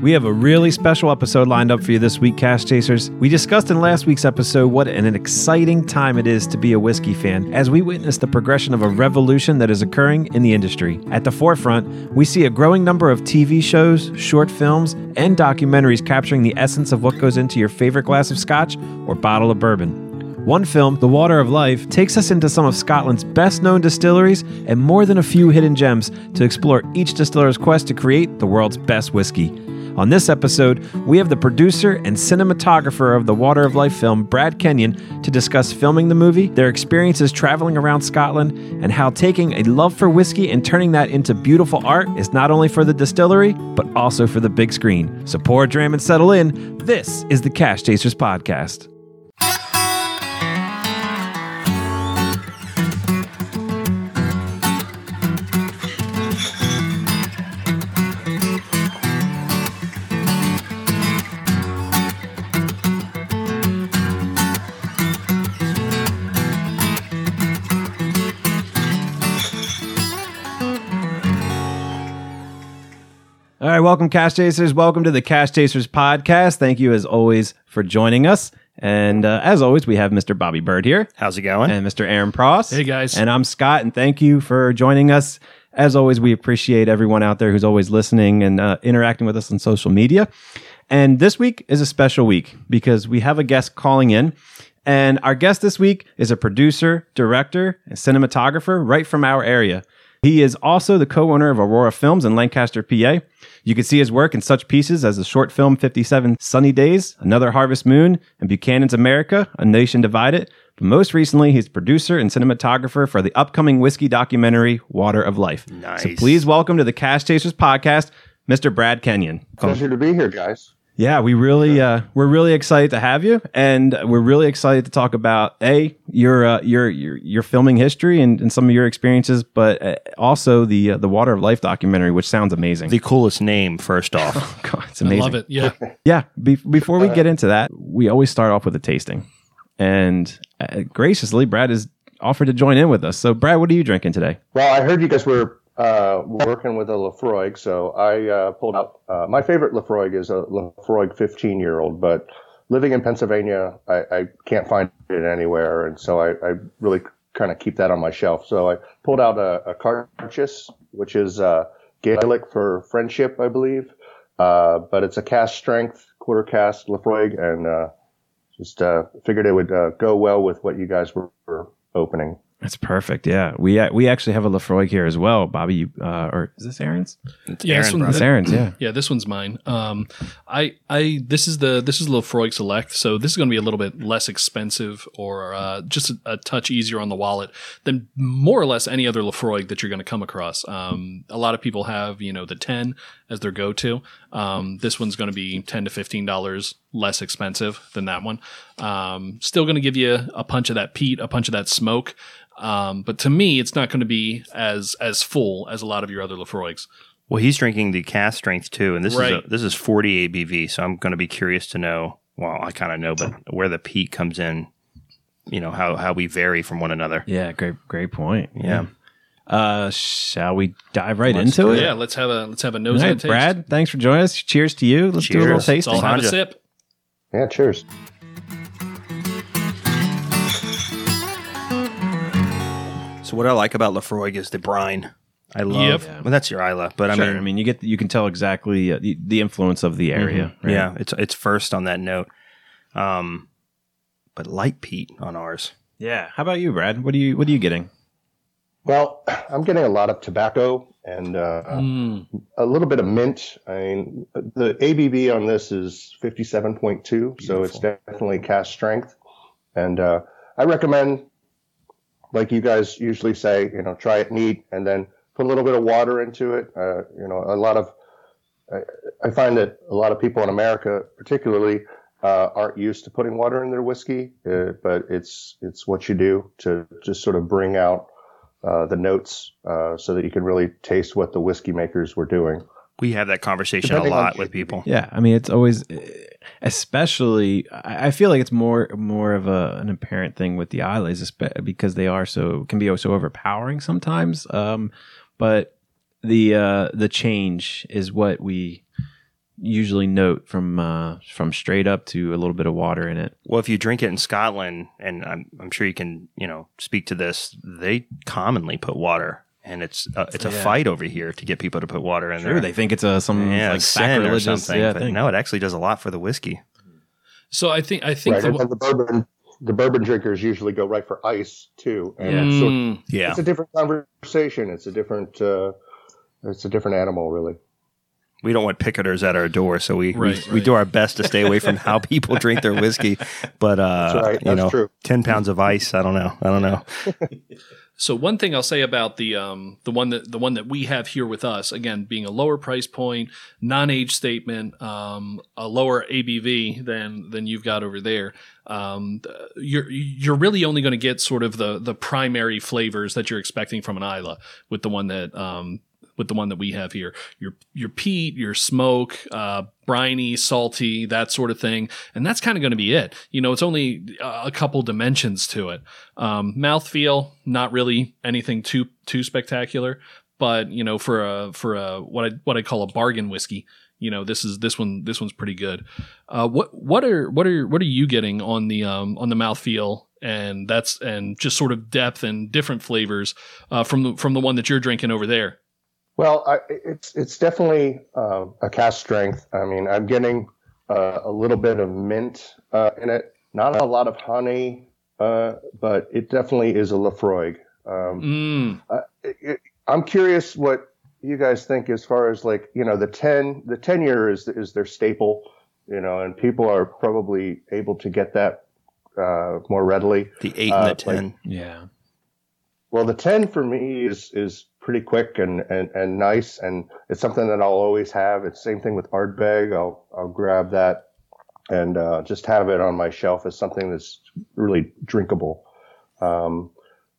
We have a really special episode lined up for you this week, Cask Chasers. We discussed in last week's episode what an exciting time it is to be a whiskey fan as we witness the progression of a revolution that is occurring in the industry. At the forefront, we see a growing number of TV shows, short films, and documentaries capturing the essence of what goes into your favorite glass of scotch or bottle of bourbon. One film, The Water of Life, takes us into some of Scotland's best known distilleries and more than a few hidden gems to explore each distiller's quest to create the world's best whiskey. On this episode, we have the producer and cinematographer of the Water of Life film, Brad Kenyon, to discuss filming the movie, their experiences traveling around Scotland, and how taking a love for whiskey and turning that into beautiful art is not only for the distillery, but also for the big screen. So pour a dram and settle in. This is the Cask Chasers Podcast. Right, welcome, Cask Chasers. Welcome to the Cask Chasers podcast. Thank you, as always, for joining us. And uh, as always, we have Mr. Bobby Bird here How's it going? and Mr. Aaron Pross. Hey, guys. And I'm Scott, and thank you for joining us. As always, we appreciate everyone out there who's always listening and uh, interacting with us on social media. And this week is a special week because we have a guest calling in. And our guest this week is a producer, director, and cinematographer right from our area. He is also the co owner of Aurora Films in Lancaster, PA. You can see his work in such pieces as the short film 57 Sunny Days, Another Harvest Moon, and Buchanan's America, A Nation Divided. But most recently, he's producer and cinematographer for the upcoming whiskey documentary, Water of Life. Nice. So please welcome to the Cask Chasers podcast, Mr. Brad Kenyon. Pleasure to be here, guys. Yeah, we really uh, we're really excited to have you, and we're really excited to talk about a your uh, your your your filming history and, and some of your experiences, but uh, also the uh, the Water of Life documentary, which sounds amazing. the coolest name, first off. God, it's I amazing. love it. Yeah. Yeah. Be- before we get into that, we always start off with a tasting, and uh, graciously, Brad has offered to join in with us. So, Brad, what are you drinking today? Well, I heard you guys were uh, working with a Laphroaig, so I uh, pulled out. Uh, my favorite Laphroaig is a Laphroaig 15 year old, but living in Pennsylvania, I, I can't find it anywhere, and so I, I really kind of keep that on my shelf. So I pulled out a, a which is uh, Gaelic for friendship, I believe, uh, but it's a cask strength quarter cask Laphroaig, and uh, just uh, figured it would go well with what you guys were opening. That's perfect. Yeah, we uh, we actually have a Laphroaig here as well, Bobby. You, uh, or is this Aaron's? It's Yeah, Aaron this one- brought Aaron's. Yeah. Yeah, this one's mine. Um, I, I, this is the this is Laphroaig Select, so this is going to be a little bit less expensive or uh, just a, a touch easier on the wallet than more or less any other Laphroaig that you're going to come across. Um, a lot of people have you know the ten as their go to. Um, this one's going to be ten to fifteen dollars less expensive than that one. Um, still going to give you a punch of that peat, a punch of that smoke. Um, but to me, it's not going to be as as full as a lot of your other Laphroaigs. Well, he's drinking the cask strength too, and this is a, this is 40 ABV. So I'm going to be curious to know. Well, I kind of know, but where the peat comes in. You know how how we vary from one another. Yeah, great, great point. Yeah. Uh, shall we dive right Let's into it? Yeah, let's have a let's have a All nose right, and taste. Brad, thanks for joining us. Cheers to you. Let's do a little Cheers. tasting. Let's all have a sip. Yeah, cheers. So what I like about Laphroaig is the brine. I love. Yep. Well, that's your Islay, but I mean, I mean, you get you can tell exactly uh, the, the influence of the area. right? yeah, it's it's first on that note. Um, but light peat on ours. yeah. How about you, Brad? What are you What are you getting? Well, I'm getting a lot of tobacco and uh, Mm. a little bit of mint. I mean, the ABV on this is 57.2, so it's definitely cask strength. And uh, I recommend, like you guys usually say, you know, try it neat and then put a little bit of water into it. Uh, you know, a lot of, I, I find that a lot of people in America, particularly, uh, aren't used to putting water in their whiskey, uh, but it's it's what you do to just sort of bring out uh, the notes uh, so that you can really taste what the whiskey makers were doing. We have that conversation Depending a lot with people. Yeah, I mean, it's always, especially. I I feel like it's more more of a an apparent thing with the Islays, because they are so can be so overpowering sometimes. Um, but the uh, the change is what we usually note from uh, from straight up to a little bit of water in it. Well, if you drink it in Scotland, and I'm, I'm sure you can, you know, speak to this, they commonly put water, and it's uh, it's a Yeah. fight over here to get people to put water in Sure, there. they think it's a some yeah, like sin or something. yeah, but no, it actually does a lot for the whiskey. So I think I think Right, the, and, and the bourbon, the bourbon drinkers usually go right for ice too. And Yeah. so Mm, Yeah, it's a different conversation. It's a different, uh, it's a different animal, really. We don't want picketers at our door, so we Right, we, we do our best to stay away from how people drink their whiskey. But uh, That's right. you know, true. ten pounds of ice. I don't know. I don't know. So one thing I'll say about the um the one that the one that we have here with us again being a lower price point, non-age statement, um, a lower ABV than than you've got over there. Um, you're you're really only going to get sort of the the primary flavors that you're expecting from an Islay with the one that um with the one that we have here. Your your peat, your smoke, uh, briny, salty, that sort of thing, and that's kind of going to be it. You know, it's only a couple dimensions to it. Um, mouthfeel, not really anything too too spectacular, but you know, for a for a what I what I call a bargain whiskey, you know, this is this one this one's pretty good. Uh, what what are what are what are you getting on the um, on the mouthfeel? And that's and just sort of depth and different flavors uh, from the from the one that you're drinking over there. Well, I, it's it's definitely uh, a cask strength. I mean, I'm getting uh, a little bit of mint uh, in it. Not a lot of honey, uh, but it definitely is a Laphroaig. Um, Mm, uh, it, it- I'm curious what you guys think as far as like you know the ten the ten year is is their staple, you know, and people are probably able to get that uh, more readily. The eight Uh, and the like- ten. yeah. Well, the 10 for me is is pretty quick and, and, and nice, and it's something that I'll always have. It's same thing with Ardbeg. I'll I'll grab that and uh, just have it on my shelf as something that's really drinkable. Um,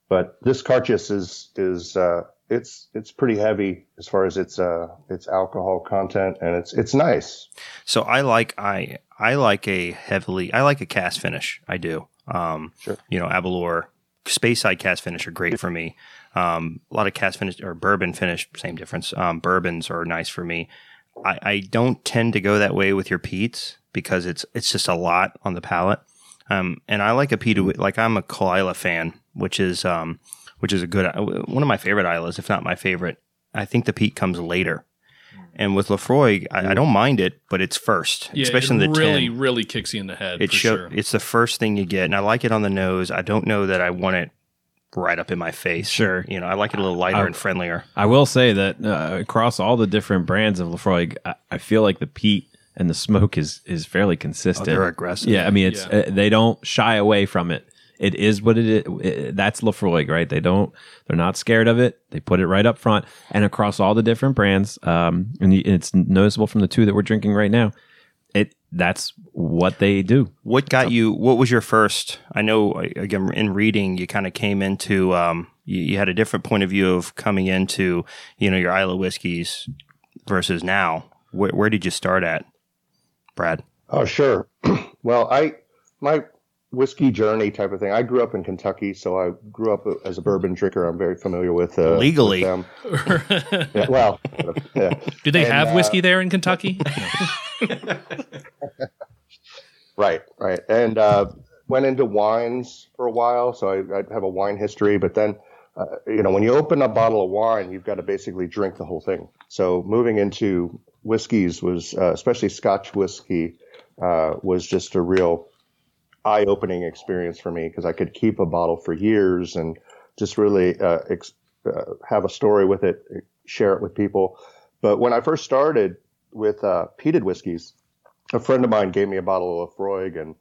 but this Cairdeas is is uh, it's it's pretty heavy as far as its uh, its alcohol content, and it's it's nice. So I like I I like a heavily I like a cask finish. I do. Um, Sure. You know, Aberlour space side cask finish are great for me. Um, a lot of cask finish or bourbon finish, same difference. Um, bourbons are nice for me. I, I don't tend to go that way with your peats because it's it's just a lot on the palate. Um, and I like a peat like I'm a Caol Ila fan, which is um, which is a good one of my favorite Islays, if not my favorite. I think the peat comes later. And with Laphroaig, I, I don't mind it, but it's first, yeah, especially it in the really, 10. really kicks you in the head. It for show, sure. It's the first thing you get, and I like it on the nose. I don't know that I want it right up in my face. Sure. you know, I like it a little lighter I- and friendlier. I will say that uh, across all the different brands of Laphroaig, I, I feel like the peat and the smoke is is fairly consistent. Oh, they're aggressive. Yeah, I mean, it's Yeah. uh, they don't shy away from it. It is what it is. It- that's Laphroaig, right? They don't. They're not scared of it. They put it right up front, and across all the different brands. Um, and it's noticeable from the two that we're drinking right now. It that's what they do. What got you? What was your first? I know again in reading, you kind of came into. Um, you, you had a different point of view of coming into, you know, your Islay whiskeys versus now. Where, where did you start at, Brad? Oh, sure. well, I my whiskey journey type of thing. I grew up in Kentucky, so I grew up as a bourbon drinker. I'm very familiar with uh, Legally. with them. Yeah, well, yeah. Do they And, have uh, whiskey there in Kentucky? right, right, and uh, went into wines for a while. So I, I have a wine history, but then. Uh, you know, when you open a bottle of wine, you've got to basically drink the whole thing. So moving into whiskeys was, uh, especially Scotch whiskey, uh, was just a real eye-opening experience for me because I could keep a bottle for years and just really uh, ex- uh, have a story with it, share it with people. But when I first started with uh, peated whiskeys, a friend of mine gave me a bottle of Laphroaig and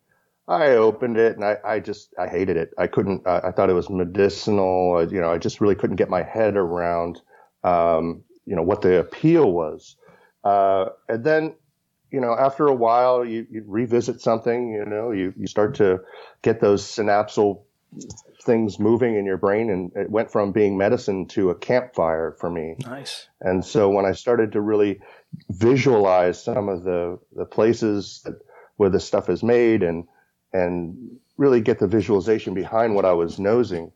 I opened it and I, I just I hated it. I couldn't. I, I thought it was medicinal. You know, I just really couldn't get my head around, um, you know, what the appeal was. Uh, and then, you know, after a while, you, you revisit something. You know, you you start to get those synapsal things moving in your brain, and it went from being medicine to a campfire for me. Nice. And so when I started to really visualize some of the, the places that, where this stuff is made and, and really get the visualization behind what I was nosing,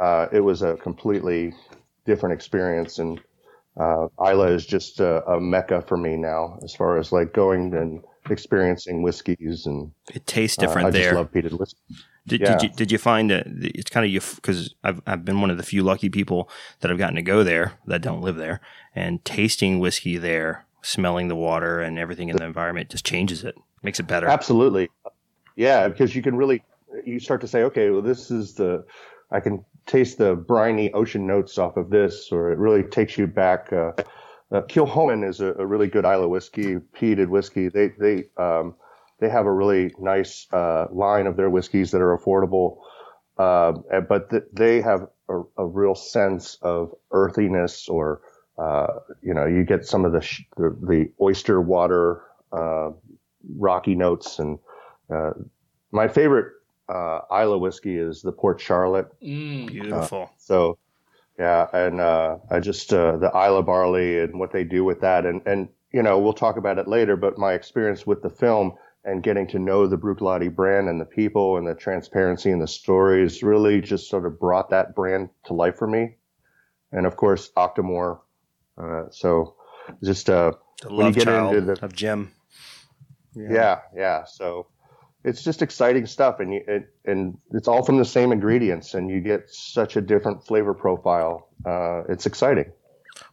uh, it was a completely different experience. And uh, Islay is just a, a, mecca for me now, as far as like going and experiencing whiskeys and it tastes different uh, I there. Just love peated whiskey. Did, yeah. did, you did you find that it's kind of you because I've I've been one of the few lucky people that have gotten to go there that don't live there and tasting whiskey there, smelling the water and everything in the environment just changes it, makes it better. Absolutely, yeah, because you can really you start to say, okay, well, this is the I can taste the briny ocean notes off of this, or it really takes you back. Uh, uh, Kilchoman is a, a, really good Islay whiskey, peated whiskey. They they um, they have a really nice uh, line of their whiskeys that are affordable, uh, but th- they have a, a, real sense of earthiness, or uh, you know, you get some of the sh- the, the, oyster water, uh, rocky notes, and uh, my favorite uh, Islay whiskey is the Port Charlotte. Mm, beautiful. so. Yeah, and I just the Islay barley and what they do with that, and and you know we'll talk about it later. But my experience with the film, and getting to know the Bruichladdich brand and the people and the transparency and the stories really just sort of brought that brand to life for me. And of course, Octomore. Uh, so just uh, the when you get into the of Jim. Yeah. yeah, yeah. So it's just exciting stuff, and you, it, and it's all from the same ingredients, and you get such a different flavor profile. Uh, it's exciting.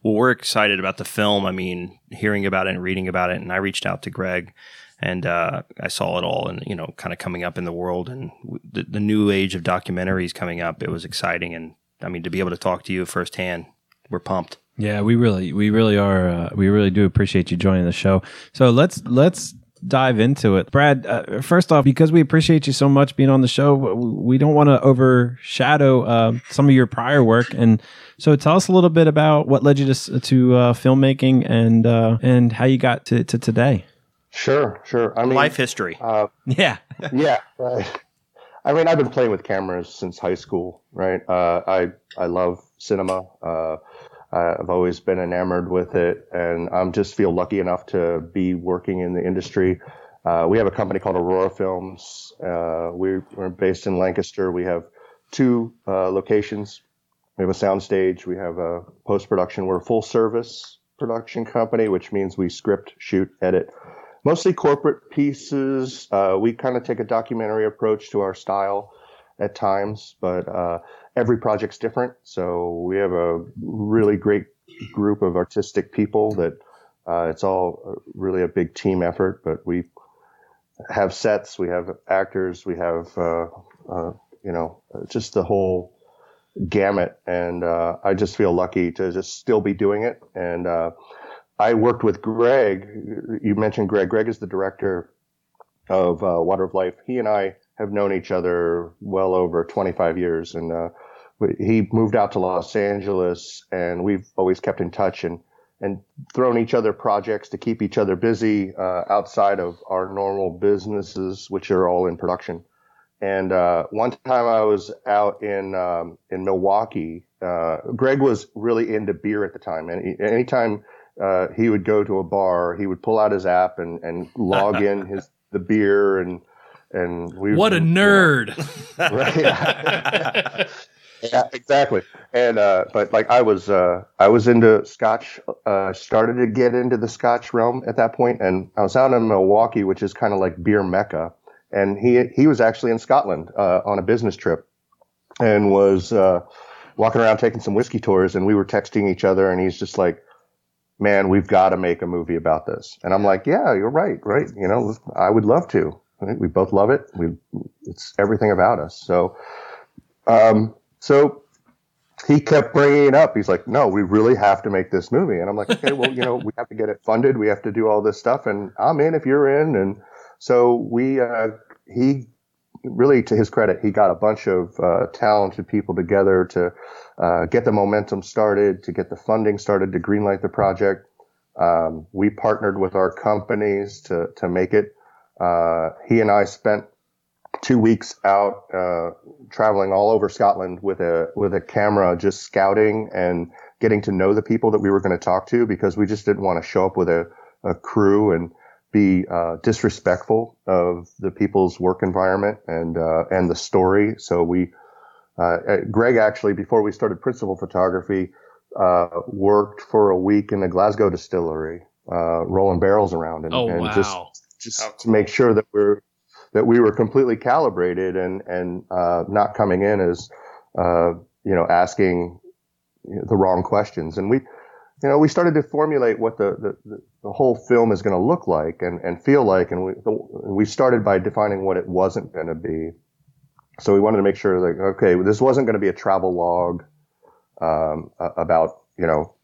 Well, we're excited about the film. I mean, hearing about it and reading about it, and I reached out to Greg and uh, I saw it all, and you know, kind of coming up in the world, and the, the, new age of documentaries coming up. It was exciting, and I mean, to be able to talk to you firsthand, we're pumped. Yeah, we really, we really are. Uh, we really do appreciate you joining the show. So let's let's dive into it. Brad, uh, first off, because we appreciate you so much being on the show, we don't want to overshadow uh, some of your prior work. And so tell us a little bit about what led you to, to uh, filmmaking and uh, and how you got to, to today. Sure, sure. I mean, life history. Uh, yeah, yeah. Right. I mean, I've been playing with cameras since high school, right? Uh, I I love cinema. Uh, I've always been enamored with it, and I'm just feel lucky enough to be working in the industry. Uh, we have a company called Aurora Films. Uh, we're, we're, based in Lancaster. We have two uh, locations. We have a soundstage. We have a post production. We're a full service production company, which means we script, shoot, edit mostly corporate pieces. Uh, we kind of take a documentary approach to our style at times, but uh, every project's different. So we have a really great group of artistic people that uh, it's all really a big team effort. But we have sets, we have actors, we have uh, uh, you know just the whole gamut, and uh, I just feel lucky to just still be doing it and I worked with Greg. You mentioned Greg. Greg is the director of uh, Water of Life. He and I have known each other well over 25 years, and uh, he moved out to Los Angeles, and we've always kept in touch and and thrown each other projects to keep each other busy uh, outside of our normal businesses, which are all in production. And uh, one time I was out in um, in Milwaukee. Uh, Greg was really into beer at the time, and he, anytime uh, he would go to a bar, he would pull out his app and, and log in his the beer and and we what a nerd you know, right yeah. yeah. exactly and uh, but like I was uh, I was into Scotch uh, started to get into the Scotch realm at that point and I was out in Milwaukee which is kind of like beer mecca and he he was actually in Scotland uh, on a business trip and was uh, walking around taking some whiskey tours and we were texting each other and he's just like man, we've got to make a movie about this. And I'm like, yeah, you're right, right. You know, I would love to. We both love it. We, it's everything about us. So, um, so he kept bringing it up. He's like, no, we really have to make this movie. And I'm like, okay, well, you know, we have to get it funded. We have to do all this stuff and I'm in if you're in. And so we, uh, he really to his credit, he got a bunch of, uh, talented people together to, uh, get the momentum started, to get the funding started to greenlight the project. Um, we partnered with our companies to to make it. Uh, he and I spent two weeks out uh, traveling all over Scotland with a with a camera, just scouting and getting to know the people that we were going to talk to because we just didn't want to show up with a, a crew and be uh, disrespectful of the people's work environment and uh, and the story. So we uh, Greg actually, before we started principal photography, uh, worked for a week in the Glasgow distillery, uh, rolling barrels around and, Oh and wow. just just to make sure that we're that we were completely calibrated and and uh, not coming in as uh, you know asking the wrong questions. And we, you know, we started to formulate what the the, the, the whole film is going to look like and, and feel like. And we we started by defining what it wasn't going to be. So we wanted to make sure that okay, this wasn't going to be a travel log um, about you know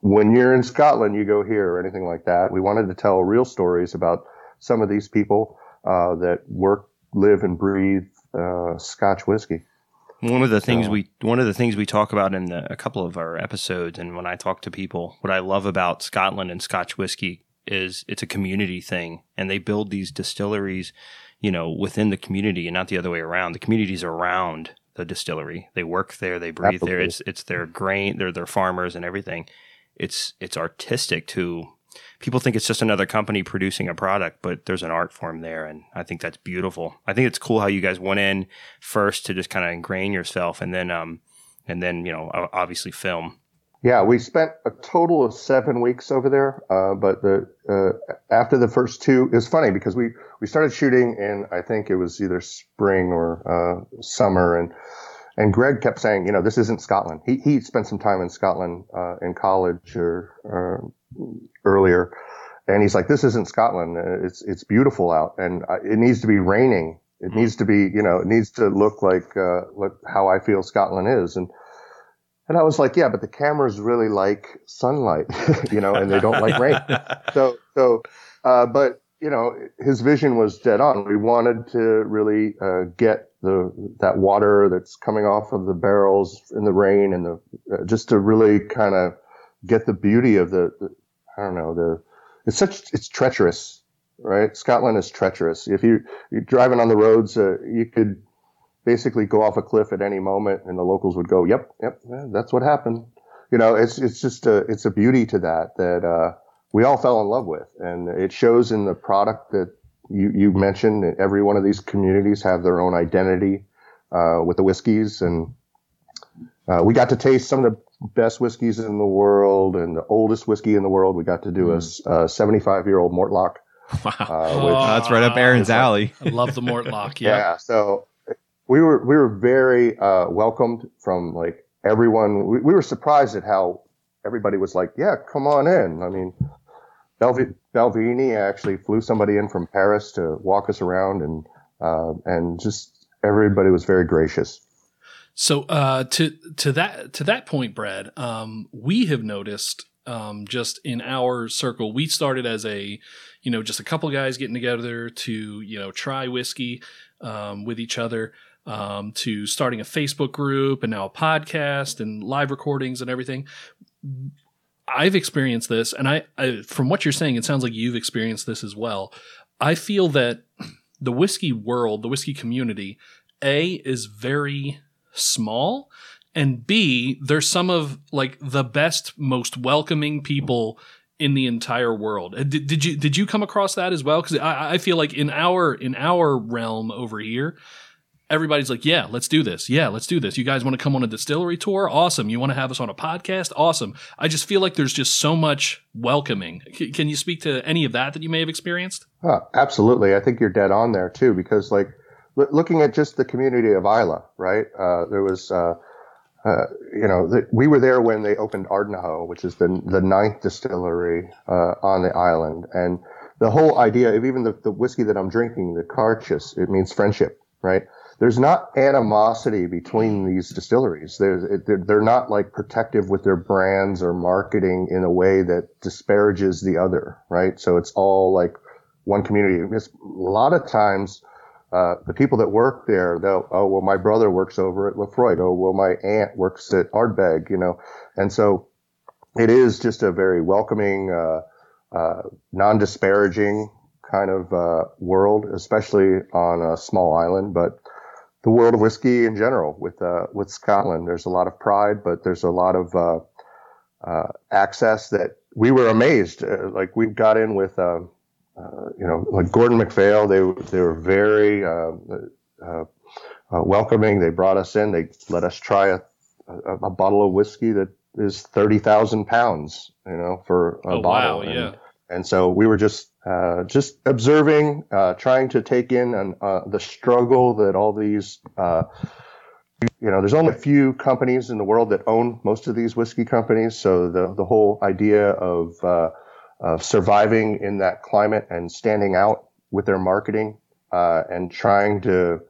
when you're in Scotland, you go here or anything like that. We wanted to tell real stories about some of these people uh, that work, live, and breathe uh, Scotch whiskey. One of the things So- we one of the things we talk about in the, a couple of our episodes, and when I talk to people, what I love about Scotland and Scotch whiskey is it's a community thing, and they build these distilleries, you know, within the community, and not the other way around. The communities around the distillery, they work there, they breathe there. It's it's their grain, they're their farmers and everything. It's it's artistic to People think it's just another company producing a product, but there's an art form there, and I think that's beautiful. I think it's cool how you guys went in first to just kind of ingrain yourself, and then um, and then you know obviously film. Yeah, we spent a total of seven weeks over there. Uh, but the uh, after the first two, it's funny because we we started shooting in I think it was either spring or uh, summer, and and Greg kept saying, you know, this isn't Scotland. He he spent some time in Scotland uh, in college or, or earlier, and he's like, this isn't Scotland. Uh, It's it's beautiful out, and uh, it needs to be raining. It needs to be, you know, it needs to look like uh, look how I feel Scotland is, and and I was like, yeah, but the cameras really like sunlight, you know, and they don't like rain. So, so, uh, but you know, his vision was dead on. We wanted to really uh, get the that water that's coming off of the barrels in the rain, and the uh, just to really kind of get the beauty of the, the. I don't know the. It's such it's treacherous, right? Scotland is treacherous. If you you're driving on the roads, uh, you could basically go off a cliff at any moment and the locals would go, yep, yep, yeah, that's what happened. You know, it's, it's just a, it's a beauty to that, that, uh, we all fell in love with. And it shows in the product that you, you mentioned that every one of these communities have their own identity, uh, with the whiskeys. And, uh, we got to taste some of the best whiskeys in the world and the oldest whiskey in the world. We got to do a 75 year old Mortlach, Wow. uh, Oh, that's right up Aaron's it's like- alley. I love the Mortlach. yeah. Yeah. So we were we were very uh, welcomed from like everyone. We, we were surprised at how everybody was like, "Yeah, come on in." I mean, Belvi- Balvenie actually flew somebody in from Paris to walk us around, and uh, and just everybody was very gracious. So uh, to to that to that point, Brad, um, we have noticed um, just in our circle, we started as a you know just a couple guys getting together to you know try whiskey um, with each other. Um, to starting a Facebook group and now a podcast and live recordings and everything. I've experienced this, and I, I, from what you're saying, it sounds like you've experienced this as well. I feel that the whiskey world, the whiskey community, a is very small, and b there's some of like the best, most welcoming people in the entire world. Uh, Did, did you did you come across that as well? Because I, I feel like in our in our realm over here, everybody's like, yeah, let's do this. Yeah, let's do this. You guys want to come on a distillery tour? Awesome. You want to have us on a podcast? Awesome. I just feel like there's just so much welcoming. C- can you speak to any of that that you may have experienced? Huh, absolutely, I think you're dead on there too, because like l- looking at just the community of Islay, right? Uh, there was. Uh, uh, you know, the, we were there when they opened Ardnahoe, which is the the ninth distillery uh, on the island, and the whole idea of even the, the whiskey that I'm drinking, the Cairdeas, it means friendship, right? There's not animosity between these distilleries. They're, they're not like protective with their brands or marketing in a way that disparages the other, right? So it's all like one community. It's, a lot of times, uh, the people that work there, oh, well, my brother works over at Laphroaig. Oh, well, my aunt works at Ardbeg, you know. And so it is just a very welcoming, uh, uh, non-disparaging kind of, uh, world, especially on a small island, but the world of whiskey in general with, uh, with Scotland, there's a lot of pride, but there's a lot of, uh, uh, access that we were amazed. Uh, like we got in with, um, uh, you know, like Gordon MacPhail, they they were very uh, uh, uh, welcoming. They brought us in. They let us try a, a, a bottle of whiskey that is thirty thousand pounds, you know, for a Oh, bottle. wow, and, yeah. and so we were just uh, just observing, uh, trying to take in an, uh, the struggle that all these, uh, you know, there's only a few companies in the world that own most of these whiskey companies. So the the whole idea of uh, of surviving in that climate and standing out with their marketing uh, and trying to,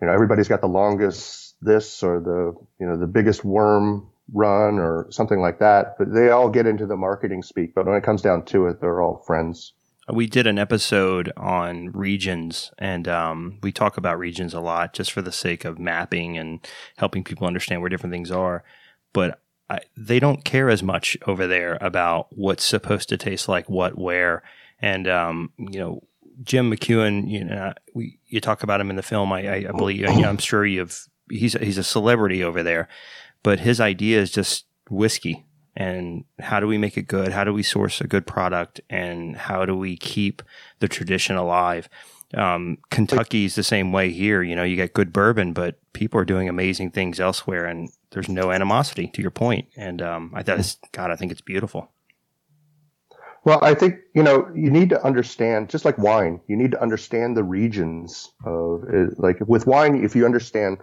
you know, everybody's got the longest this or the you know the biggest worm run or something like that. But they all get into the marketing speak. But when it comes down to it, they're all friends. We did an episode on regions, and um, we talk about regions a lot just for the sake of mapping and helping people understand where different things are. But I, they don't care as much over there about what's supposed to taste like what, where. And, um, you know, Jim McEwan, you know, we, you talk about him in the film. I, I, I believe, I'm sure you've, he's, he's a celebrity over there, but his idea is just whiskey and how do we make it good? How do we source a good product? And how do we keep the tradition alive? Um, Kentucky's the same way here. You know, you get good bourbon, but people are doing amazing things elsewhere, and there's no animosity. To your point. and um, I thought, God, I think it's beautiful. Well, I think you know you need to understand, just like wine, you need to understand the regions of. Like with wine, if you understand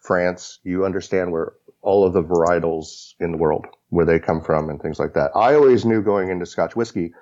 France, you understand where all of the varietals in the world, where they come from, and things like that. I always knew going into Scotch whiskey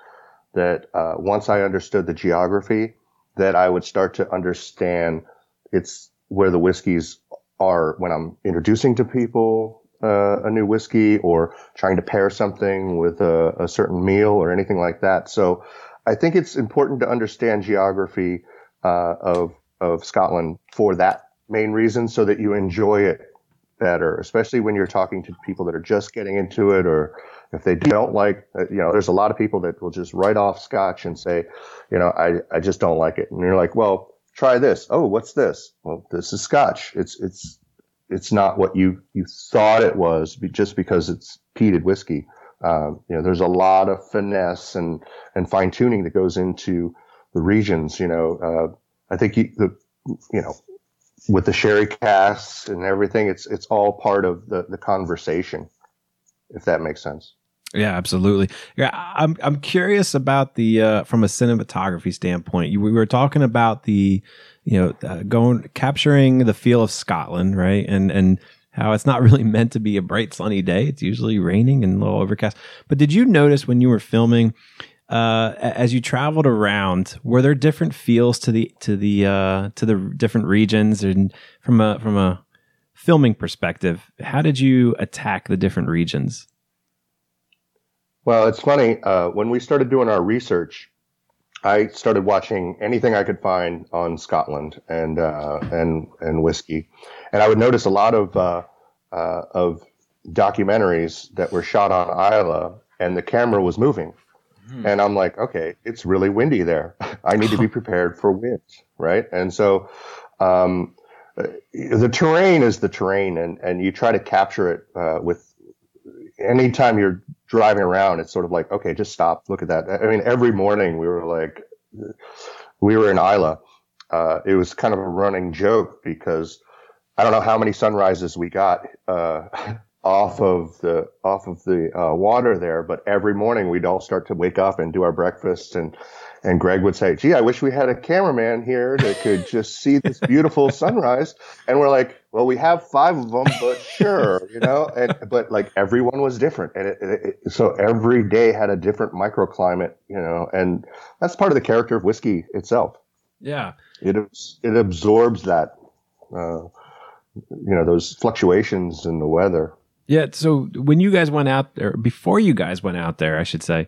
that uh, once I understood the geography, that I would start to understand it's where the whiskeys are when I'm introducing to people uh, a new whiskey or trying to pair something with a, a, certain meal or anything like that. So I think it's important to understand geography uh, of of Scotland for that main reason, so that you enjoy it better, especially when you're talking to people that are just getting into it or if they don't like, you know, there's a lot of people that will just write off scotch and say, you know, I, I just don't like it. And you're like, well, try this. Oh, what's this? Well, this is scotch. It's, it's, it's not what you, you thought it was just because it's peated whiskey. Um, you know, there's a lot of finesse and, and fine tuning that goes into the regions. You know, uh, I think you, the, you know, with the sherry casks and everything, it's, it's all part of the, the conversation, if that makes sense. Yeah, absolutely. Yeah, I'm I'm curious about the uh, from a cinematography standpoint. You, we were talking about the, you know, uh, going capturing the feel of Scotland, right? And and how it's not really meant to be a bright sunny day. It's usually raining and a little overcast. But did you notice when you were filming, uh, as you traveled around, were there different feels to the to the uh, to the different regions and from a from a filming perspective? How did you attack the different regions? Well, it's funny. Uh, when we started doing our research, I started watching anything I could find on Scotland and uh, and and whiskey, and I would notice a lot of uh, uh, of documentaries that were shot on Islay, and the camera was moving, hmm. and I'm like, okay, it's really windy there. I need to be prepared for wind, right? And so. Um, the terrain is the terrain, and, and you try to capture it uh, with anytime you're driving around, it's sort of like, okay, just stop, look at that. I mean, every morning we were like, we were in Islay. Uh, it was kind of a running joke because I don't know how many sunrises we got uh, off of the off of the uh, water there, but every morning we'd all start to wake up and do our breakfast and and Greg would say, gee, I wish we had a cameraman here that could just see this beautiful sunrise. And we're like, well, we have five of them, but sure, you know, and, but like everyone was different. And it, it, it, so every day had a different microclimate, you know, and that's part of the character of whiskey itself. Yeah. It, it absorbs that, uh, you know, those fluctuations in the weather. Yeah. So when you guys went out there, before you guys went out there, I should say,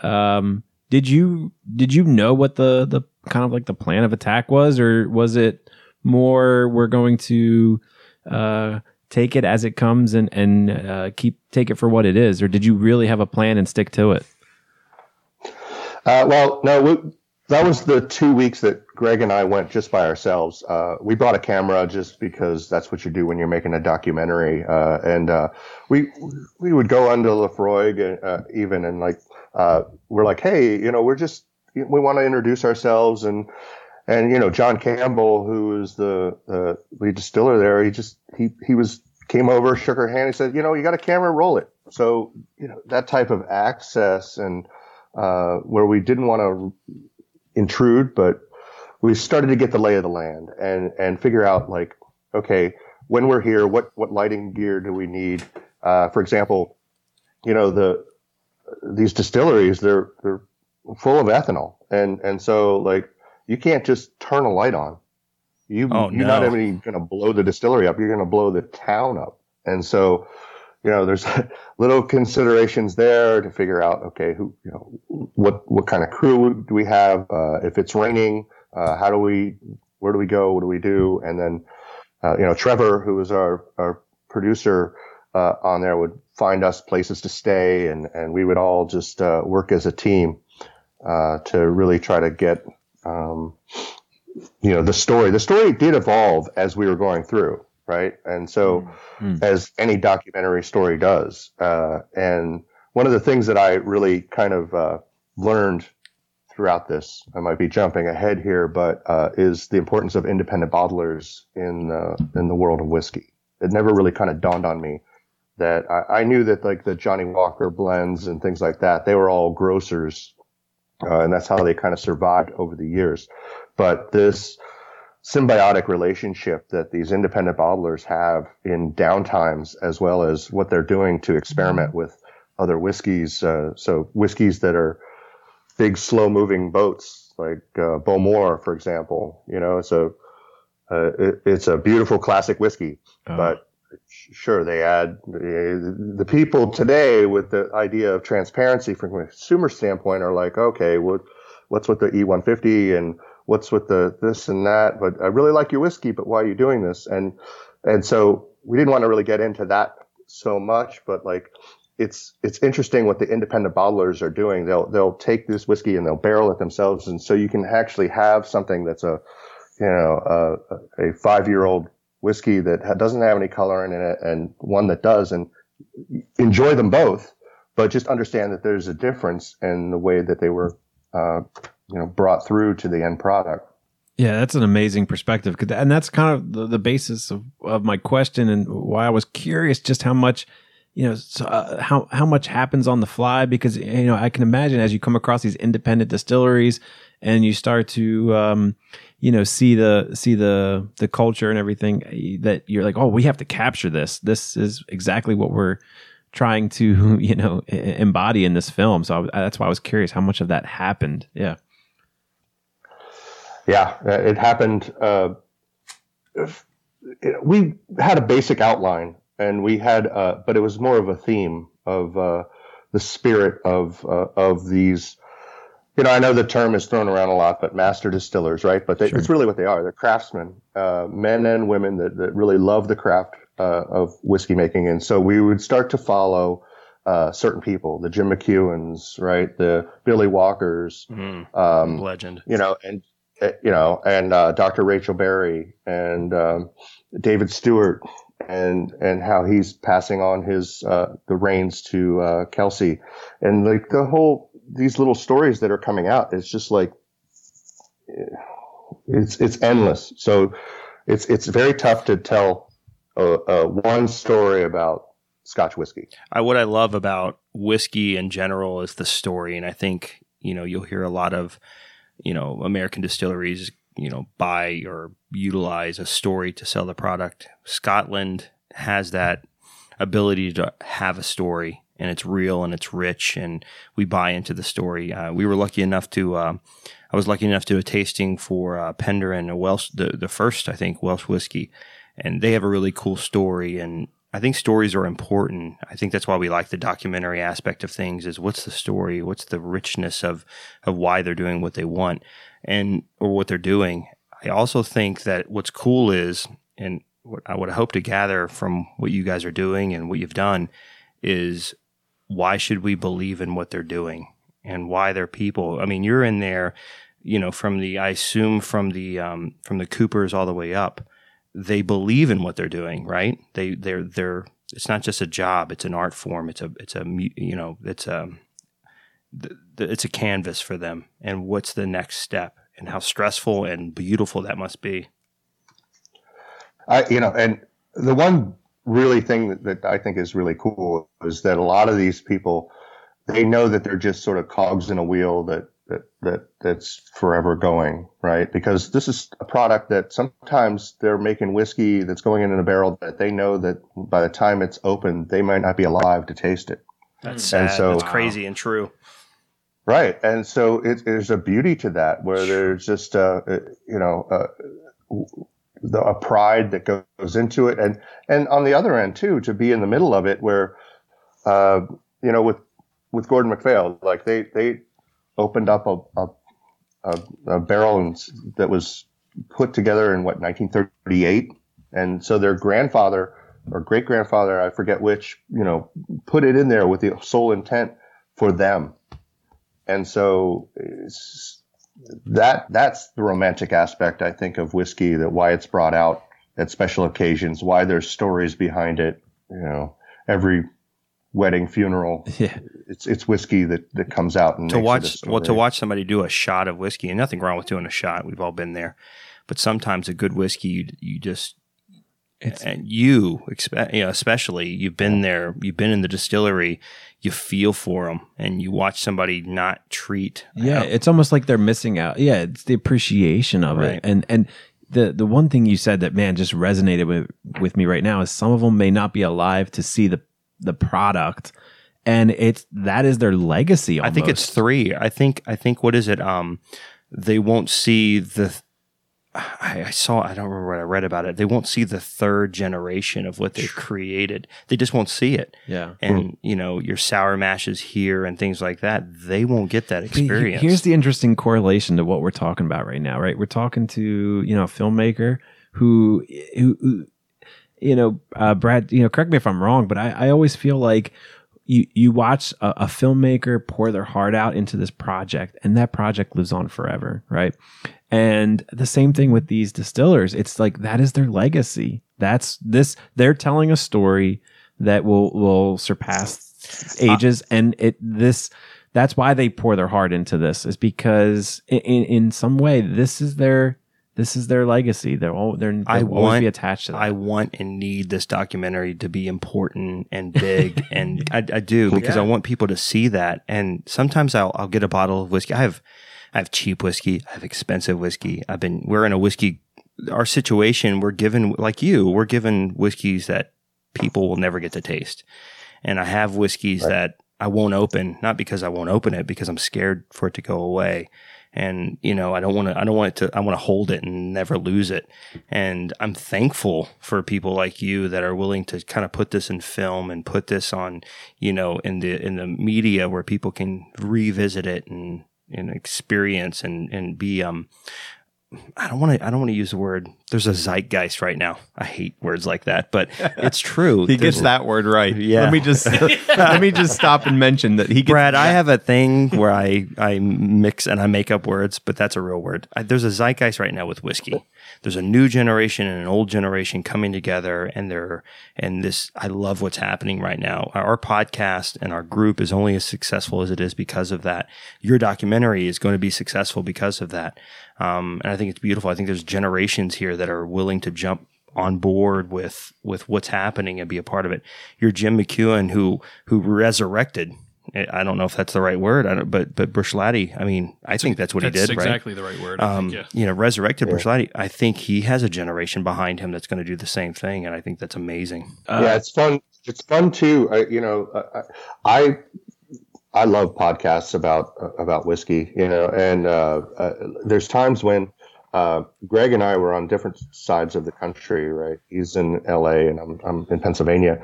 um, did you did you know what the the kind of like the plan of attack was, or was it more we're going to uh, take it as it comes and and uh, keep take it for what it is, or did you really have a plan and stick to it? Uh, well, no, we, that was the two weeks that Greg and I went just by ourselves. Uh, we brought a camera just because that's what you do when you're making a documentary. Uh, and uh, we we would go under Laphroaig uh, even and like uh, we're like, hey, you know, we're just we want to introduce ourselves and and you know John Campbell, who is the the lead distiller there, he just he he was came over, shook her hand, he said, you know, you got a camera, roll it. so you know that type of access and uh, where we didn't want to intrude, but we started to get the lay of the land and and figure out like, okay, when we're here, what what lighting gear do we need? Uh, for example, you know the these distilleries they're they're full of ethanol, and and so like you can't just turn a light on. You Oh, you're not no. even going to blow the distillery up. You're going to blow the town up, and so you know there's little considerations there to figure out okay who you know what what kind of crew do we have uh, if it's raining uh, how do we where do we go? What do we do? And then uh, you know Trevor who was our our producer uh, on there would find us places to stay and and we would all just uh, work as a team uh, to really try to get um, you know the story the story did evolve as we were going through right? And so as any documentary story does. Uh, and one of the things that I really kind of uh, learned throughout this, I might be jumping ahead here, but uh, is the importance of independent bottlers in uh, in the world of whiskey. It never really kind of dawned on me that I, I knew that like the Johnnie Walker blends and things like that, they were all grocers, uh, and that's how they kind of survived over the years. But this symbiotic relationship that these independent bottlers have in downtimes as well as what they're doing to experiment with other whiskeys. Uh, so whiskeys that are big, slow moving boats like uh, Bowmore, for example, you know, so uh, it, it's a beautiful classic whiskey, Oh. but sure they add the, the people today with the idea of transparency from a consumer standpoint are like, okay, what, what's with the E150 and what's with the this and that? But I really like your whiskey, but why are you doing this? And and so we didn't want to really get into that so much, but like it's it's interesting what the independent bottlers are doing. They'll they'll take this whiskey and they'll barrel it themselves, and so you can actually have something that's a you know a, a five year old whiskey that doesn't have any coloring in it, and one that does, and enjoy them both, but just understand that there's a difference in the way that they were uh, you know brought through to the end product. Yeah, that's an amazing perspective, and that's kind of the, the basis of, of my question and why I was curious just how much, you know, so, uh, how how much happens on the fly because you know I can imagine as you come across these independent distilleries and you start to, um, you know, see the see the the culture and everything eh, that you're like, oh, we have to capture this. This is exactly what we're trying to, you know, embody in this film. So I, that's why I was curious how much of that happened. Yeah. Yeah, uh, it happened. Uh, we had a basic outline, and we had, uh, but it was more of a theme of uh, the spirit of uh, of these. You know, I know the term is thrown around a lot, but master distillers, right? But they, it's really what they are. They're craftsmen, uh, men and women that, that really love the craft uh, of whiskey making. And so we would start to follow uh, certain people, the Jim McEwans, right? The Billy Walkers, Mm, um, legend. you know, and uh, you know, and uh, Dr. Rachel Barrie and um, David Stewart, and and how he's passing on his uh, the reins to uh, Kelsey, and like the whole these little stories that are coming out, it's just like it's it's endless. So it's it's very tough to tell uh, one story about Scotch whiskey. I, what I love about whiskey in general is the story, and I think you know you'll hear a lot of you know American distilleries you know buy or utilize a story to sell the product. Scotland has that ability to have a story, and it's real and it's rich, and we buy into the story. Uh, we were lucky enough to. Uh, I was lucky enough to do a tasting for uh, and a Welsh, the, the first I think Welsh whiskey, and they have a really cool story and I think stories are important. I think that's why we like the documentary aspect of things is what's the story? What's the richness of of why they're doing what they want and or what they're doing. I also think that what's cool is and what I would hope to gather from what you guys are doing and what you've done is why should we believe in what they're doing and why they're people? I mean, you're in there, you know, from the I assume from the um, from the Coopers all the way up they believe in what they're doing, right? They they're they're it's not just a job; it's an art form. It's a it's a you know it's a th- th- it's a canvas for them. And what's the next step? And how stressful and beautiful that must be. I, you know, and the one really thing that, that I think is really cool is that a lot of these people they know that they're just sort of cogs in a wheel that that that that's forever going, right? Because this is a product that sometimes they're making whiskey that's going in a barrel that they know that by the time it's open, they might not be alive to taste it. That's mm. sad. so- That's crazy and true. Right, and so it, there's a beauty to that where there's just uh, uh, you know uh, the, a pride that goes into it, and and on the other end too, to be in the middle of it, where uh, you know with with Gordon MacPhail, like they they opened up a a, a, a barrel and that was put together in what 1938, and so their grandfather or great grandfather, I forget which, you know, put it in there with the sole intent for them and so that that's the romantic aspect I think of whiskey that why it's brought out at special occasions why there's stories behind it you know. Every wedding funeral Yeah. it's it's whiskey that that comes out and to makes it a watch well to watch somebody do a shot of whiskey and nothing wrong with doing a shot we've all been there. But sometimes a good whiskey you, you just and you you know, especially you've been there you've been in the distillery you feel for them and you watch somebody not treat Yeah, it's almost like they're missing out. Yeah, it's the appreciation of Right. it. And and the the one thing you said that man just resonated with with me right now is some of them may not be alive to see the the product and it's that is their legacy I think it's three. I think I think what is it? Um, they won't see the. I, I saw. I don't remember what I read about it. They won't see the third generation of what they've created. They just won't see it. yeah. And you know your sour mashes here and things like that. They won't get that experience. Here's the interesting correlation to what we're talking about right now, right? We're talking to you know a filmmaker who who, who you know uh, Brad. You know, correct me if I'm wrong, but I, I always feel like you you watch a, a filmmaker pour their heart out into this project, and that project lives on forever, right? And the same thing with these distillers. It's like that is their legacy. That's this. They're telling a story that will will surpass uh, ages, and it this that's why they pour their heart into this is because in, in some way this is their this is their legacy. They're all they're they'll I always want- be attached to that. I want and need this documentary to be important and big, and I, I do because I want people to see that. And sometimes I'll I'll get a bottle of whiskey. I have I have cheap whiskey. I have expensive whiskey. I've been we're in a whiskey. Our situation, we're given like you, we're given whiskeys that people will never get to taste, and I have whiskeys that I won't open, not because I won't open it, because I'm scared for it to go away and you know i don't want to i don't want it to i want to hold it and never lose it. And i'm thankful for people like you that are willing to kind of put this in film and put this on you know in the in the media where people can revisit it and and experience and and be um I don't want to. I don't want to use the word. There's a zeitgeist right now. I hate words like that, but it's true. he There's- gets that word right. Yeah. Let me just let me just stop and mention that he gets Brad, I have a thing where I, I mix and I make up words, but that's a real word. I, there's a zeitgeist right now with whiskey. There's a new generation and an old generation coming together, and they're and this. I love what's happening right now. Our, podcast and our group is only as successful as it is because of that. Your documentary is going to be successful because of that, um, and I think it's beautiful. I think there's generations here that are willing to jump on board with with what's happening and be a part of it. You're Jim McEwan who who resurrected. I don't know if that's the right word, I don't, but but Bruichladdich. I mean, I think that's what That's he did, exactly the right word. right? I Um, think, yeah. You know, resurrected Bruichladdich. I think he has a generation behind him that's going to do the same thing, and I think that's amazing. Uh, yeah, it's fun. It's fun too. I, you know, I, I I love podcasts about about whiskey. You know, and uh, uh, there's times when uh, Greg and I were on different sides of the country. Right, he's in L.A. and I'm I'm in Pennsylvania,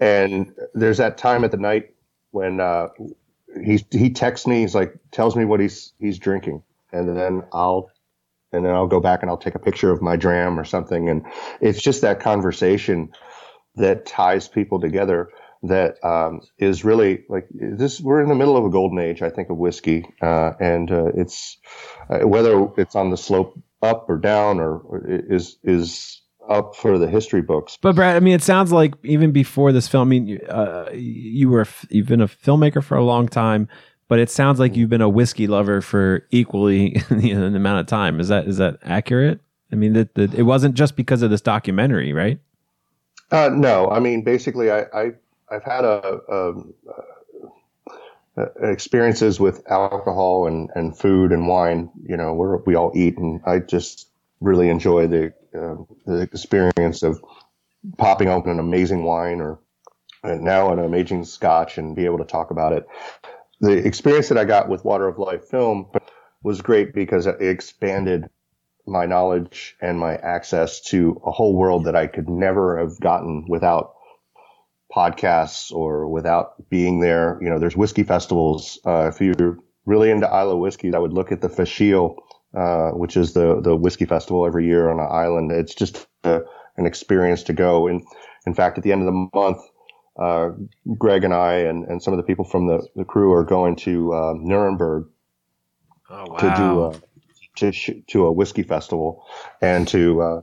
and there's that time at the night when uh, he he texts me. He's like, tells me what he's he's drinking, and then I'll and then I'll go back and I'll take a picture of my dram or something, and it's just that conversation that ties people together that um, is really like this we're in the middle of a golden age i think of whiskey uh, and uh, it's uh, whether it's on the slope up or down or, or is is up for the history books But Brad, I mean, it sounds like even before this film, I mean, you- uh, you were you've been a filmmaker for a long time, but it sounds like you've been a whiskey lover for equally you know, an amount of time. Is that is that accurate? I mean, that that it wasn't just because of this documentary, right? Uh, no, I mean basically, I, I have had a, a, a, experiences with alcohol and, and food and wine. You know, where we all eat, and I just really enjoy the uh, the experience of popping open an amazing wine or now an amazing scotch and be able to talk about it. The experience that I got with Water of Life film was great because it expanded my knowledge and my access to a whole world that I could never have gotten without podcasts or without being there. You know, there's whiskey festivals. Uh, if you're really into Islay whiskey, I would look at the Fèis Ìle, uh, which is the, the whiskey festival every year on an island. It's just a, an experience to go. And in fact, at the end of the month, uh, Greg and I and, and some of the people from the, the crew are going to uh, Nuremberg oh, wow. to do uh, to sh- to a whiskey festival, and to uh,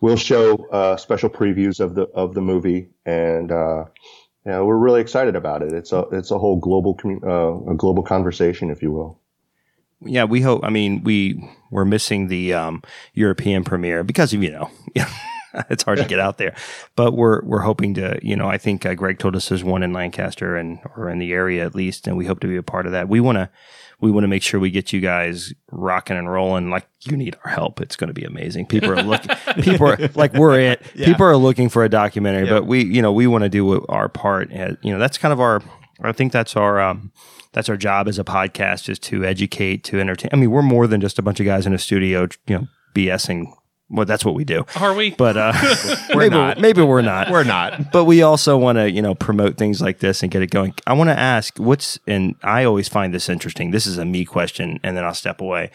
we'll show uh, special previews of the of the movie, and uh, you know, we're really excited about it. It's a it's a whole global commu- uh, a global conversation, if you will. Yeah, we hope. I mean, we we're missing the um, European premiere because of you know. it's hard to get out there, but we're we're hoping to. You know, I think uh, Greg told us there's one in Lancaster and or in the area at least, and we hope to be a part of that. We want to we want to make sure we get you guys rocking and rolling. Like you need our help. It's going to be amazing. People are looking. people are like we're it. Yeah. People are looking for a documentary, but we you know we want to do our part. And, you know that's kind of our. I think that's our. Um, that's our job as a podcast is to educate, to entertain. I mean, we're more than just a bunch of guys in a studio, you know, BSing well, that's what we do. Are we? But uh, we're maybe, not. Maybe we're not. we're not. But we also want to, you know, promote things like this and get it going. I want to ask, what's and I always find this interesting. This is a me question, and then I'll step away.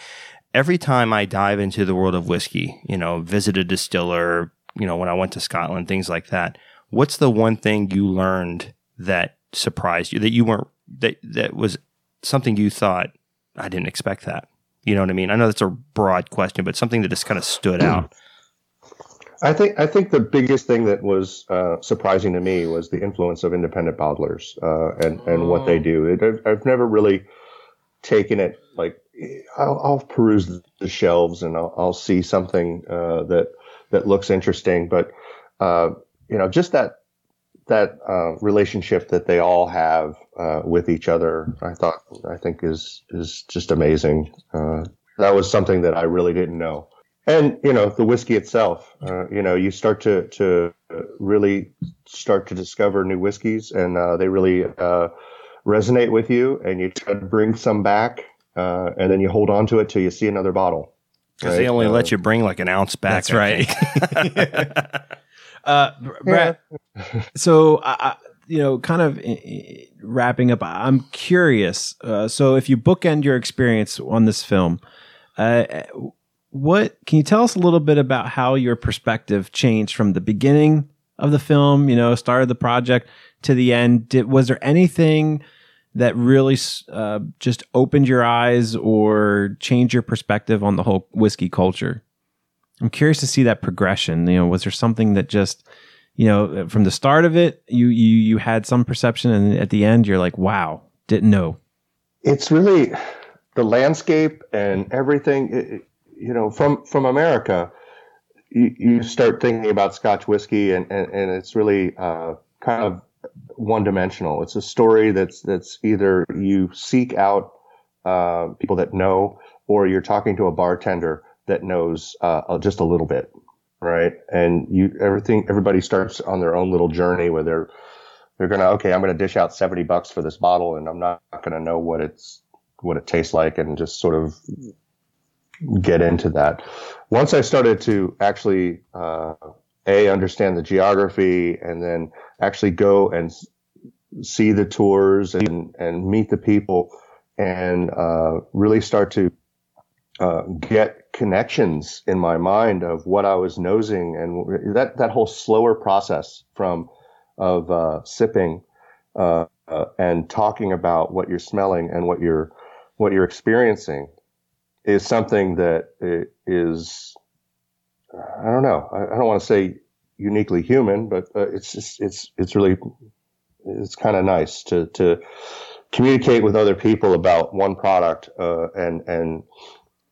Every time I dive into the world of whiskey, you know, visit a distiller, you know, when I went to Scotland, things like that. What's the one thing you learned that surprised you that you weren't that that was something you thought I didn't expect that? You know what I mean? I know that's a broad question, but something that just kind of stood out. I think I think the biggest thing that was uh, surprising to me was the influence of independent bottlers uh, and and what they do. It, I've, I've, never really taken it like I'll, I'll peruse the shelves and I'll, I'll see something uh, that that looks interesting, but uh, you know just that that uh, relationship that they all have uh, with each other, I thought, I think is is just amazing. Uh, that was something that I really didn't know. And you know, the whiskey itself, uh, you know, you start to to really start to discover new whiskeys, and uh, they really uh, resonate with you, and you try to bring some back, and then you hold on to it till you see another bottle. Because right? they only let you bring like an ounce back. That's right. Uh, Brad, so I, you know, kind of wrapping up, I'm curious. Uh, so if you bookend your experience on this film, uh, what can you tell us a little bit about how your perspective changed from the beginning of the film, you know, started the project to the end? Did, was there anything that really uh, just opened your eyes or changed your perspective on the whole whiskey culture? I'm curious to see that progression. You know, was there something that just, you know, from the start of it, you you you had some perception, and at the end, you're like, wow, didn't know. It's really the landscape and everything. It, you know, from from America, you, you start thinking about Scotch whiskey, and and, and it's really uh, kind of one dimensional. It's a story that's that's either you seek out uh, people that know, or you're talking to a bartender that knows uh, just a little bit, right? And you everything everybody starts on their own little journey where they're they're gonna okay, I'm gonna dish out seventy bucks for this bottle, and I'm not gonna know what it's what it tastes like, and just sort of get into that. Once I started to actually uh, a understand the geography, and then actually go and see the tours and and meet the people, and uh, really start to uh, get connections in my mind of what I was nosing and that, that whole slower process from of uh, sipping uh, uh, and talking about what you're smelling and what you're what you're experiencing is something that is I don't know. I, I don't want to say uniquely human but uh, it's just it's it's really it's kind of nice to to communicate with other people about one product uh, and and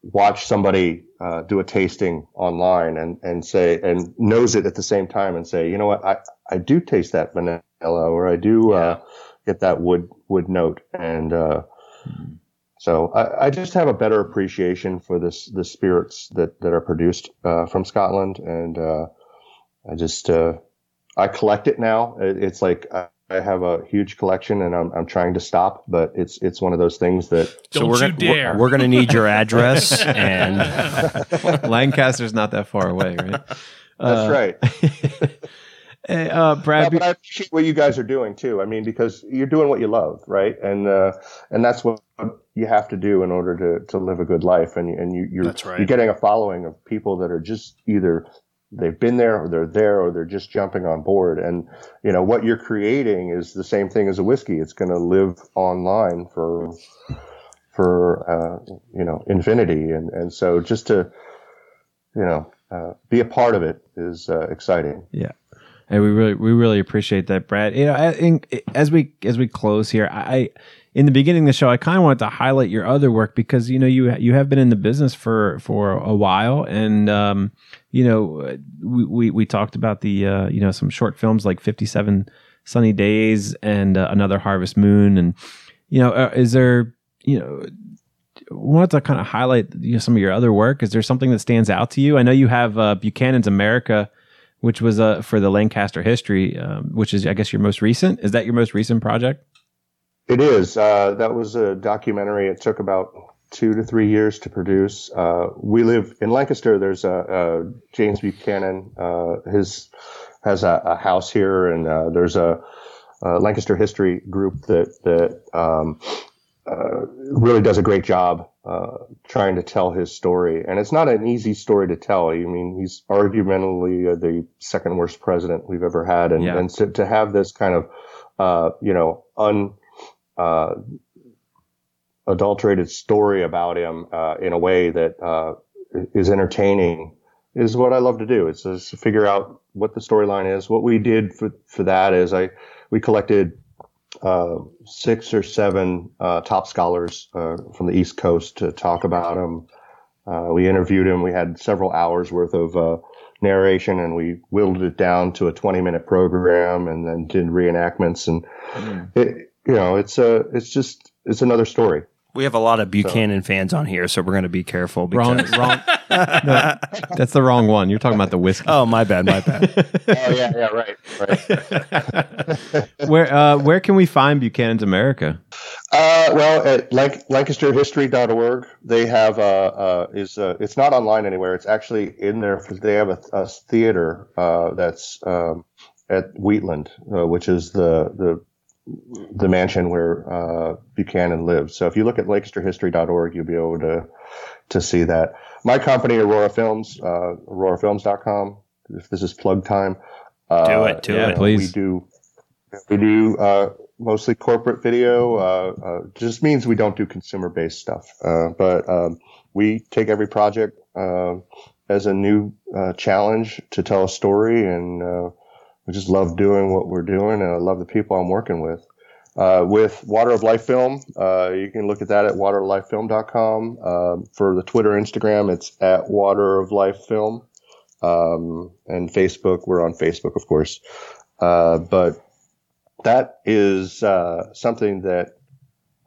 watch somebody uh, do a tasting online and, and say and knows it at the same time and say, you know what, I, I do taste that vanilla or I do uh, get that wood wood note and uh, mm-hmm. so I, I, just have a better appreciation for this the spirits that that are produced uh, from Scotland and uh, I just uh, I collect it now. It, it's like I have a huge collection and I'm, I'm trying to stop, but it's it's one of those things that. Don't so we're you gonna, dare! We're, we're going to need your address and Lancaster's not that far away, right? That's uh, right. uh, Brad, yeah, but I appreciate what you guys are doing too. I mean, because you're doing what you love, right? And uh, and that's what you have to do in order to, to live a good life. And and you, you're right. you're getting a following of people that are just either they've been there or they're there or they're just jumping on board. And you know what you're creating is the same thing as a whiskey. It's going to live online for for uh, you know infinity. And and so just to you know uh, be a part of it is uh, exciting. Yeah. And we really we really appreciate that brad. You know in, as we as we close here i in the beginning of the show, I kind of wanted to highlight your other work because you know you you have been in the business for for a while, and um, you know we, we, we talked about the uh, you know some short films like Fifty Seven Sunny Days and uh, Another Harvest Moon, and you know uh, is there you know wanted to kind of highlight you know, some of your other work. Is there something that stands out to you? I know you have uh, Buchanan's America, which was uh, for the Lancaster history, um, which is I guess your most recent. Is that your most recent project? It is. Uh, that was a documentary. It took about two to three years to produce. Uh, we live in Lancaster. There's a, a James Buchanan. Uh, his has a, a, house here, and uh, there's a, a, Lancaster history group that that um, uh, really does a great job uh, trying to tell his story. And it's not an easy story to tell. I mean, he's argumentally the second worst president we've ever had, and, yeah. and to, to have this kind of you know un uh, adulterated story about him uh, in a way that uh, is entertaining is what I love to do. It's just figure out what the storyline is. What we did for, for that is I we collected uh, six or seven uh, top scholars uh, from the East Coast to talk about him. we interviewed him. We had several hours worth of narration, and we whittled it down to a 20 minute program, and then did reenactments. And mm. it, you know, it's a, it's just, it's another story. We have a lot of Buchanan so. fans on here, so we're going to be careful. Because... Wrong, wrong. No, that's the wrong one. You're talking about the whiskey. Oh, my bad, my bad. oh yeah, yeah, right, right. where, uh, where can we find Buchanan's America? Uh, well, at Lanc- LancasterHistory.org, they have uh, uh, is uh, it's not online anywhere. It's actually in there. They have a, a theater uh, that's um, at Wheatland, uh, which is the the the mansion where uh, Buchanan lived. So if you look at lancasterhistory.org, you'll be able to to see that. My company, Aurora Films, uh, aurorafilms.com. If this is plug time, uh, do it, do it, please. We do we do uh, mostly corporate video. Uh, uh, just means we don't do consumer based stuff, uh, but um, we take every project uh, as a new uh, challenge to tell a story and we just love doing what we're doing, and I love the people I'm working with. Uh, with Water of Life Film, uh, you can look at that at wateroflifefilm.com. Uh, for the Twitter, Instagram, it's at Water of Life Film. Um, and Facebook, we're on Facebook, of course. Uh, but that is uh, something that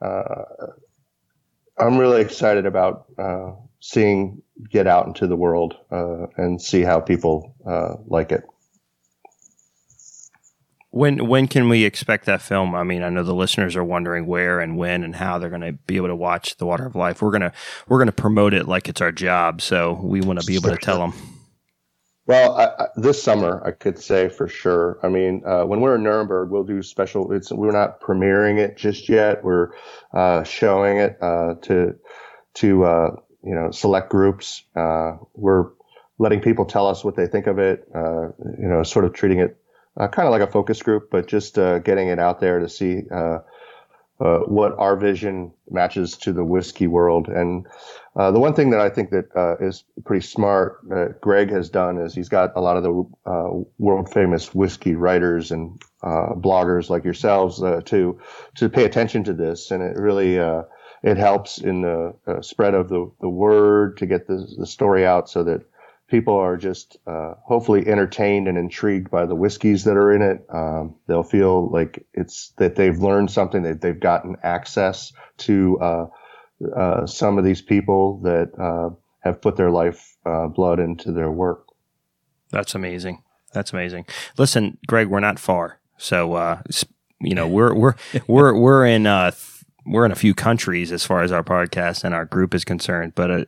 uh, I'm really excited about seeing get out into the world and see how people like it. When when can we expect that film? I mean, I know the listeners are wondering where and when and how they're going to be able to watch The Water of Life. We're gonna we're gonna promote it like it's our job, so we want to be able to tell them. Well, I, I, this summer, I could say for sure. I mean, uh, when we're in Nuremberg, we'll do special. It's we're not premiering it just yet. We're uh, showing it uh, to to uh, you know select groups. Uh, we're letting people tell us what they think of it. Uh, you know, sort of treating it uh, kind of like a focus group, but just uh, getting it out there to see uh, uh what our vision matches to the whiskey world. And uh, the one thing that I think that uh, is pretty smart Greg has done is he's got a lot of the world famous whiskey writers and bloggers like yourselves to to pay attention to this, and it really it helps in the spread of the, the word to get the, the story out so that people are just uh, hopefully entertained and intrigued by the whiskeys that are in it. Um, they'll feel like it's that they've learned something, that they've gotten access to uh, uh, some of these people that uh, have put their life uh, blood into their work. That's amazing. That's amazing. Listen, Greg, we're not far, so uh, you know we're we're we're we're in we're in a few countries as far as our podcast and our group is concerned, but uh,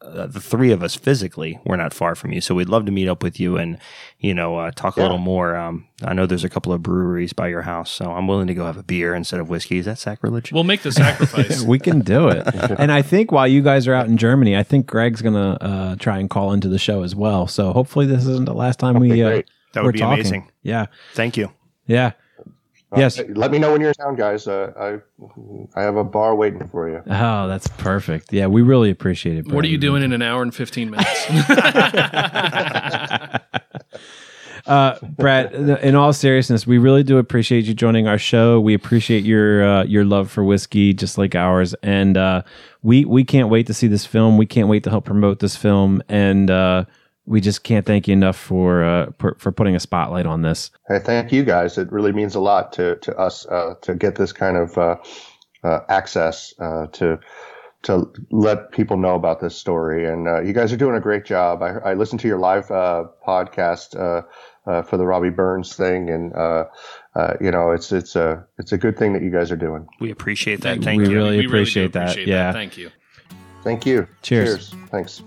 uh, the three of us physically, we're not far from you. So we'd love to meet up with you and, you know, uh, talk yeah. a little more. Um, I know there's a couple of breweries by your house, so I'm willing to go have a beer instead of whiskey. Is that sacrilege? We'll make the sacrifice. we can do it. and I think while you guys are out in Germany, I think Greg's going to uh, try and call into the show as well. So hopefully this isn't the last time we, uh, that would be talking. amazing. Yeah. Thank you. Yeah. Uh, yes. Let me know when you're in town, guys. Uh, I I have a bar waiting for you. Oh, that's perfect. Yeah, we really appreciate it. What are you doing in an hour and fifteen minutes? uh, Brad, in all seriousness, we really do appreciate you joining our show. We appreciate your uh, your love for whiskey, just like ours, and uh, we we can't wait to see this film. We can't wait to help promote this film, and uh, we just can't thank you enough for uh, for, for putting a spotlight on this. Hey, thank you guys. It really means a lot to to us uh, to get this kind of uh, uh access uh, to to let people know about this story. And uh, you guys are doing a great job. I, I listened to your live podcast for the Robbie Burns thing, and you know it's it's a it's a good thing that you guys are doing. We appreciate that. Thank, thank we you. Really we appreciate, really appreciate that. that. Yeah. Thank you. Thank you. Cheers. Cheers. Thanks.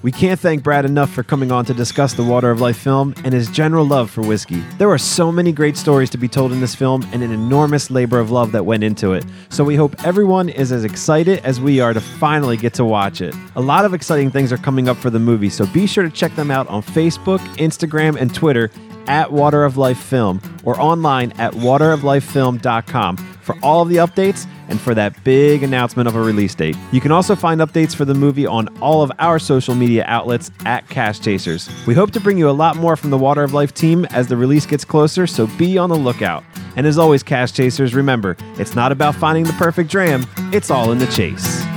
We can't thank Brad enough for coming on to discuss the Water of Life film and his general love for whiskey. There are so many great stories to be told in this film and an enormous labor of love that went into it. So we hope everyone is as excited as we are to finally get to watch it. A lot of exciting things are coming up for the movie, so be sure to check them out on Facebook, Instagram, and Twitter at Water of Life Film or online at wateroflifefilm.com for all of the updates and for that big announcement of a release date. You can also find updates for the movie on all of our social media outlets at Cask Chasers. We hope to bring you a lot more from the Water of Life team as the release gets closer, so be on the lookout. And as always, Cask Chasers, remember, it's not about finding the perfect dram, it's all in the chase.